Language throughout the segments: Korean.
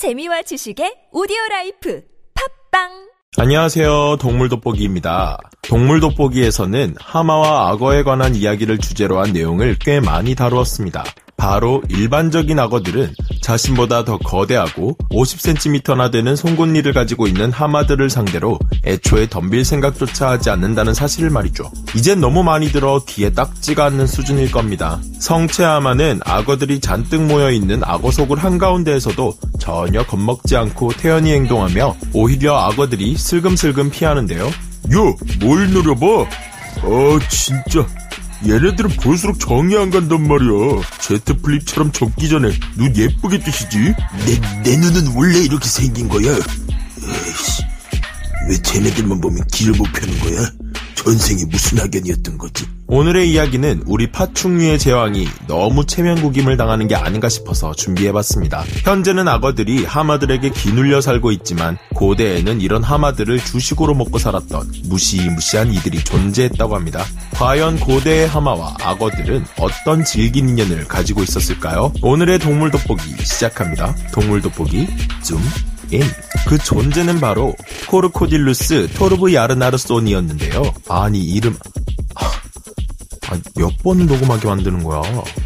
재미와 지식의 오디오 라이프 팟빵 안녕하세요. 동물 돋보기입니다. 동물 돋보기에서는 하마와 악어에 관한 이야기를 주제로 한 내용을 꽤 많이 다루었습니다. 바로 일반적인 악어들은 자신보다 더 거대하고 50cm나 되는 송곳니를 가지고 있는 하마들을 상대로 애초에 덤빌 생각조차 하지 않는다는 사실을 말이죠. 이젠 너무 많이 들어 귀에 딱지가 앉는 수준일 겁니다. 성체 하마는 악어들이 잔뜩 모여 있는 악어 소굴 한가운데에서도 전혀 겁먹지 않고 태연히 행동하며 오히려 악어들이 슬금슬금 피하는데요. 야, 뭘 노려봐? 아, 진짜. 얘네들은 볼수록 정이 안 간단 말이야. 제트 플립처럼 접기 전에 눈 예쁘게 뜨시지? 내, 내 눈은 원래 이렇게 생긴 거야. 에이씨, 왜 쟤네들만 보면 길을 못 펴는 거야? 전생에 무슨 악연이었던 거지? 오늘의 이야기는 우리 파충류의 제왕이 너무 체면구김을 당하는 게 아닌가 싶어서 준비해봤습니다. 현재는 악어들이 하마들에게 기눌려 살고 있지만 고대에는 이런 하마들을 주식으로 먹고 살았던 무시무시한 이들이 존재했다고 합니다. 과연 고대의 하마와 악어들은 어떤 질긴 인연을 가지고 있었을까요? 오늘의 동물 돋보기 시작합니다. 동물 돋보기 줌 인. 그 존재는 바로 크로코딜루스 토르브야르나르소니였는데요. 아니 이름 아, 몇 번을 녹음하게 만드는 거야.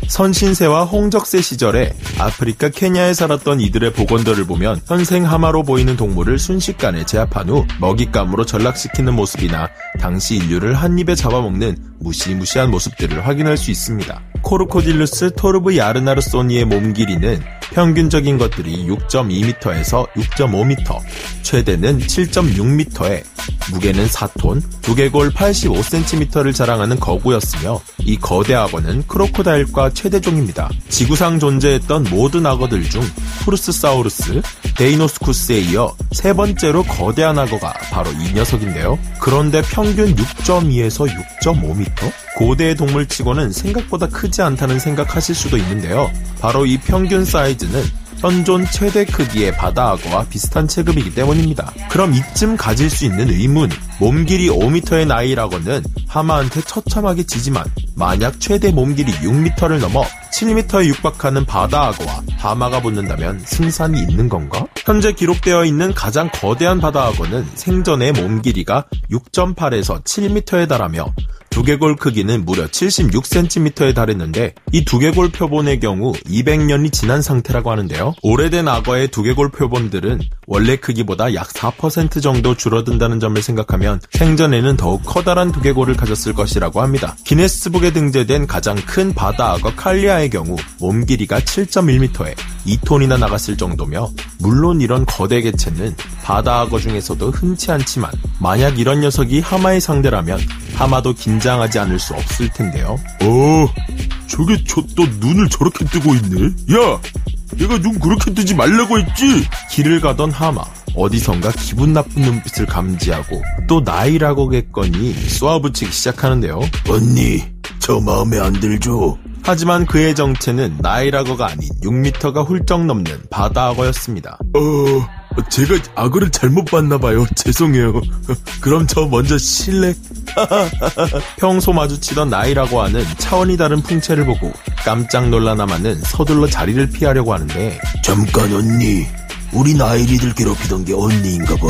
선신세와 홍적세 시절에 아프리카 케냐에 살았던 이들의 복원도를 보면 현생 하마로 보이는 동물을 순식간에 제압한 후 먹잇감으로 전락시키는 모습이나 당시 인류를 한 입에 잡아먹는 무시무시한 모습들을 확인할 수 있습니다. 크로코딜루스 토르브야르나르소니의 몸 길이는 평균적인 것들이 6.2m에서 6.5m, 최대는 7.6m에 무게는 4톤, 두개골 85cm를 자랑하는 거구였으며 이 거대 악어는 크로코다일과 최대종입니다. 지구상 존재했던 모든 악어들 중 푸루스사우루스, 데이노스쿠스에 이어 세 번째로 거대한 악어가 바로 이 녀석인데요. 그런데 평균 6.2에서 6.5m? 고대의 동물치고는 생각보다 크지 않다는 생각하실 수도 있는데요. 바로 이 평균 사이즈는 현존 최대 크기의 바다악어와 비슷한 체급이기 때문입니다. 그럼 이쯤 가질 수 있는 의문, 몸 길이 5m의 나이라고는 하마한테 처참하게 지지만 만약 최대 몸 길이 6m를 넘어 7m에 육박하는 바다악어와 하마가 붙는다면 승산이 있는 건가? 현재 기록되어 있는 가장 거대한 바다악어는 생전의 몸 길이가 6.8에서 7m에 달하며 두개골 크기는 무려 76cm에 달했는데 이 두개골 표본의 경우 200년이 지난 상태라고 하는데요. 오래된 악어의 두개골 표본들은 원래 크기보다 약 4% 정도 줄어든다는 점을 생각하면 생전에는 더욱 커다란 두개골을 가졌을 것이라고 합니다. 기네스북에 등재된 가장 큰 바다 악어 칼리아의 경우 몸 길이가 7.1m에 2톤이나 나갔을 정도며 물론 이런 거대 개체는 바다 악어 중에서도 흔치 않지만 만약 이런 녀석이 하마의 상대라면 하마도 긴장하지 않을 수 없을 텐데요. 어, 저게 저 또 눈을 저렇게 뜨고 있네? 야! 내가 눈 그렇게 뜨지 말라고 했지? 길을 가던 하마. 어디선가 기분 나쁜 눈빛을 감지하고 또 나이라고겠거니 쏘아붙이기 시작하는데요. 언니, 저 마음에 안 들죠? 하지만 그의 정체는 나이라거가 아닌 6m가 훌쩍 넘는 바다악어였습니다. 어, 제가 악어를 잘못 봤나 봐요. 죄송해요. 그럼 저 먼저 실례. 평소 마주치던 나이라고 하는 차원이 다른 풍채를 보고 깜짝 놀라 나마는 서둘러 자리를 피하려고 하는데 잠깐 언니, 우리 나이리들 괴롭히던 게 언니인가 봐.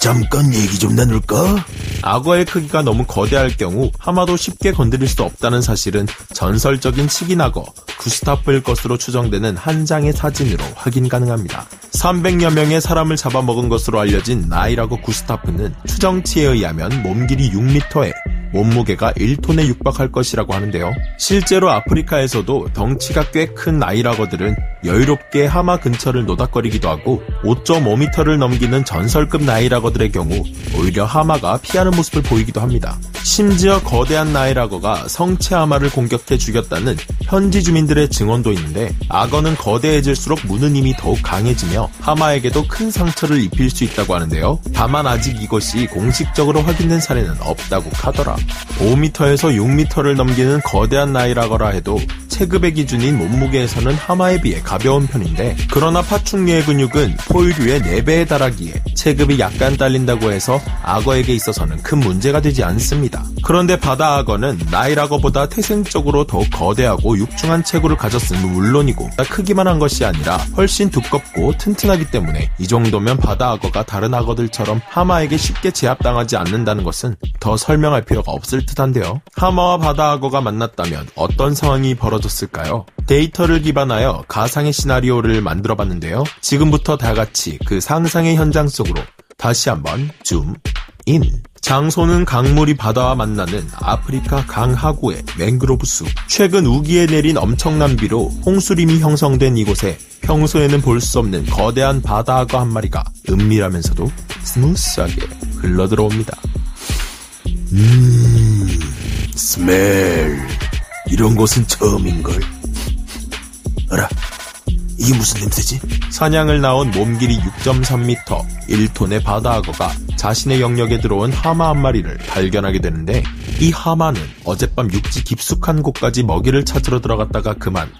잠깐 얘기 좀 나눌까? 악어의 크기가 너무 거대할 경우 하마도 쉽게 건드릴 수 없다는 사실은 전설적인 치긴악어 구스타프일 것으로 추정되는 한 장의 사진으로 확인 가능합니다. 300여 명의 사람을 잡아먹은 것으로 알려진 나이라고 구스타프는 추정치에 의하면 몸 길이 6m에 몸무게가 1톤에 육박할 것이라고 하는데요. 실제로 아프리카에서도 덩치가 꽤 큰 나이라거들은 여유롭게 하마 근처를 노닥거리기도 하고 5.5m를 넘기는 전설급 나이라거들의 경우 오히려 하마가 피하는 모습을 보이기도 합니다. 심지어 거대한 나이라거가 성체 하마를 공격해 죽였다는 현지 주민들의 증언도 있는데 악어는 거대해질수록 무는 힘이 더욱 강해지며 하마에게도 큰 상처를 입힐 수 있다고 하는데요. 다만 아직 이것이 공식적으로 확인된 사례는 없다고 하더라. 5m에서 6m를 넘기는 거대한 나이라거라 해도 체급의 기준인 몸무게에서는 하마에 비해 가벼운 편인데 그러나 파충류의 근육은 포유류의 4배에 달하기에 체급이 약간 딸린다고 해서 악어에게 있어서는 큰 문제가 되지 않습니다. 그런데 바다 악어는 나일악어보다 태생적으로 더 거대하고 육중한 체구를 가졌음은 물론이고 크기만 한 것이 아니라 훨씬 두껍고 튼튼하기 때문에 이 정도면 바다 악어가 다른 악어들처럼 하마에게 쉽게 제압당하지 않는다는 것은 더 설명할 필요가 없을 듯한데요. 하마와 바다 악어가 만났다면 어떤 상황이 벌어졌 을까요? 데이터를 기반하여 가상의 시나리오를 만들어 봤는데요. 지금부터 다 같이 그 상상의 현장 속으로 다시 한번 zoom in. 장소는 강물이 바다와 만나는 아프리카 강하구의 맹그로브 숲. 최근 우기에 내린 엄청난 비로 홍수림이 형성된 이곳에 평소에는 볼 수 없는 거대한 바다 악어 한 마리가 은밀하면서도 스무스하게 흘러들어옵니다. 음, smell. 이런 곳은 처음인걸. 어라, 이게 무슨 냄새지? 사냥을 나온 몸길이 6.3m, 1톤의 바다 악어가 자신의 영역에 들어온 하마 한 마리를 발견하게 되는데 이 하마는 어젯밤 육지 깊숙한 곳까지 먹이를 찾으러 들어갔다가 그만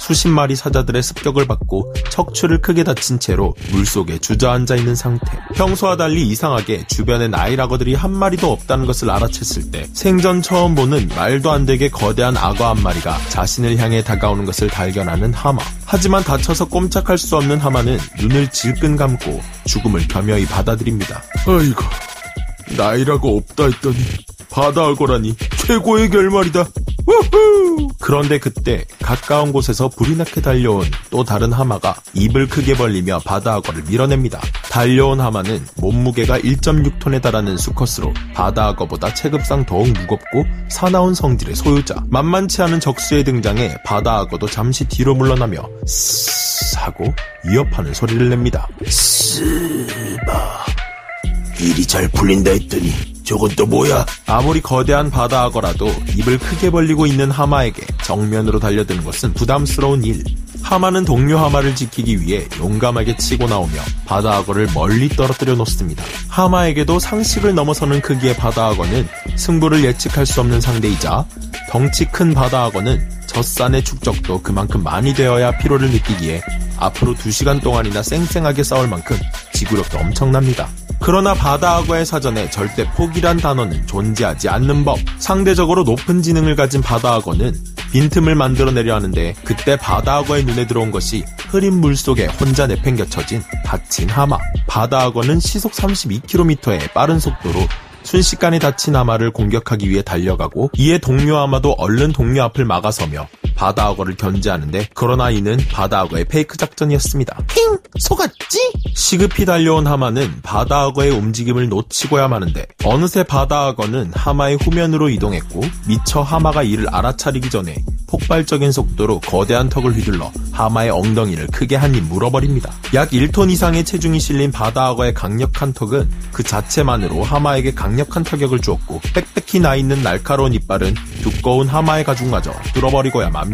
수십 마리 사자들의 습격을 받고 척추를 크게 다친 채로 물속에 주저앉아 있는 상태. 평소와 달리 이상하게 주변에 나일악어들이 한 마리도 없다는 것을 알아챘을 때 생전 처음 보는 말도 안 되게 거대한 악어 한 마리가 자신을 향해 다가오는 것을 발견하는 하마. 하지만 다쳐서 꼼짝할 수 없는 하마는 눈을 질끈 감고 죽음을 겸허히 받아들입니다. 아이고, 나이라고 없다 했더니 바다 악어라니 최고의 결말이다. 우후! 그런데 그때 가까운 곳에서 불이 나게 달려온 또 다른 하마가 입을 크게 벌리며 바다 악어를 밀어냅니다. 달려온 하마는 몸무게가 1.6톤에 달하는 수컷으로 바다 악어보다 체급상 더욱 무겁고 사나운 성질의 소유자. 만만치 않은 적수의 등장에 바다 악어도 잠시 뒤로 물러나며 스스 하고 위협하는 소리를 냅니다. 스바. 일이 잘 풀린다 했더니 저건 또 뭐야? 아무리 거대한 바다 악어라도 입을 크게 벌리고 있는 하마에게 정면으로 달려드는 것은 부담스러운 일. 하마는 동료 하마를 지키기 위해 용감하게 치고 나오며 바다 악어를 멀리 떨어뜨려 놓습니다. 하마에게도 상식을 넘어서는 크기의 바다 악어는 승부를 예측할 수 없는 상대이자 덩치 큰 바다 악어는 젖산의 축적도 그만큼 많이 되어야 피로를 느끼기에 앞으로 2시간 동안이나 쌩쌩하게 싸울 만큼 지구력도 엄청납니다. 그러나 바다 악어의 사전에 절대 포기란 단어는 존재하지 않는 법. 상대적으로 높은 지능을 가진 바다 악어는 빈틈을 만들어내려 하는데 그때 바다 악어의 눈에 들어온 것이 흐린 물 속에 혼자 내팽겨쳐진 다친 하마. 바다 악어는 시속 32km의 빠른 속도로 순식간에 다친 하마를 공격하기 위해 달려가고 이에 동료 하마도 얼른 동료 앞을 막아서며 바다 악어를 견제하는데 그러나 이는 바다 악어의 페이크 작전이었습니다. 힝! 속았지? 시급히 달려온 하마는 바다 악어의 움직임을 놓치고야 마는데 어느새 바다 악어는 하마의 후면으로 이동했고 미처 하마가 이를 알아차리기 전에 폭발적인 속도로 거대한 턱을 휘둘러 하마의 엉덩이를 크게 한 입 물어버립니다. 약 1톤 이상의 체중이 실린 바다 악어의 강력한 턱은 그 자체만으로 하마에게 강력한 타격을 주었고 빽빽히 나 있는 날카로운 이빨은 두꺼운 하마의 가죽마저 뚫어버리고야 맙니다.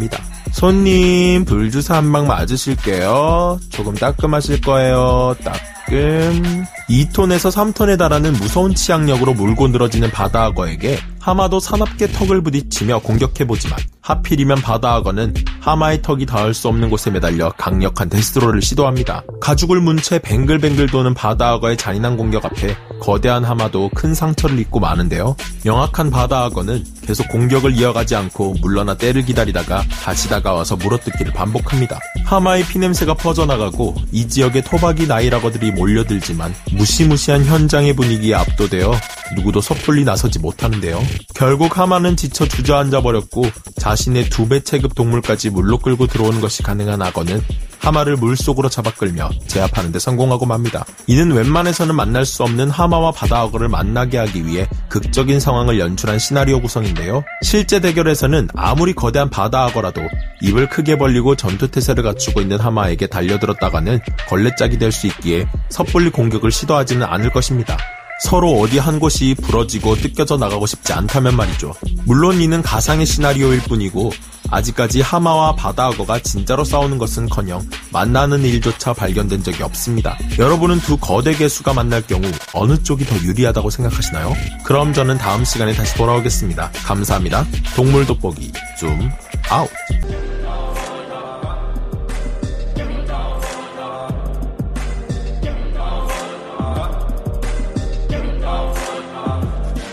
손님 불주사 한 방 맞으실게요. 조금 따끔하실 거예요. 따끔. 2톤에서 3톤에 달하는 무서운 치악력으로 물고 늘어지는 바다 악어에게 하마도 사납게 턱을 부딪히며 공격해보지만 하필이면 바다 악어는 하마의 턱이 닿을 수 없는 곳에 매달려 강력한 데스트로를 시도합니다. 가죽을 문 채 뱅글뱅글 도는 바다 악어의 잔인한 공격 앞에 거대한 하마도 큰 상처를 입고 마는데요. 명확한 바다 악어는 계속 공격을 이어가지 않고 물러나 때를 기다리다가 다시 다가와서 물어뜯기를 반복합니다. 하마의 피냄새가 퍼져나가고 이 지역에 토박이 나일악어들이 몰려들지만 무시무시한 현장의 분위기에 압도되어 누구도 섣불리 나서지 못하는데요. 결국 하마는 지쳐 주저앉아 버렸고 자신의 두 배 체급 동물까지 물로 끌고 들어오는 것이 가능한 악어는 하마를 물속으로 잡아끌며 제압하는 데 성공하고 맙니다. 이는 웬만해서는 만날 수 없는 하마와 바다 악어를 만나게 하기 위해 극적인 상황을 연출한 시나리오 구성인데요. 실제 대결에서는 아무리 거대한 바다 악어라도 입을 크게 벌리고 전투태세를 갖추고 있는 하마에게 달려들었다가는 걸레짝이 될 수 있기에 섣불리 공격을 시도하지는 않을 것입니다. 서로 어디 한 곳이 부러지고 뜯겨져 나가고 싶지 않다면 말이죠. 물론 이는 가상의 시나리오일 뿐이고 아직까지 하마와 바다악어가 진짜로 싸우는 것은커녕 만나는 일조차 발견된 적이 없습니다. 여러분은 두 거대 개수가 만날 경우 어느 쪽이 더 유리하다고 생각하시나요? 그럼 저는 다음 시간에 다시 돌아오겠습니다. 감사합니다. 동물 돋보기 줌 아웃.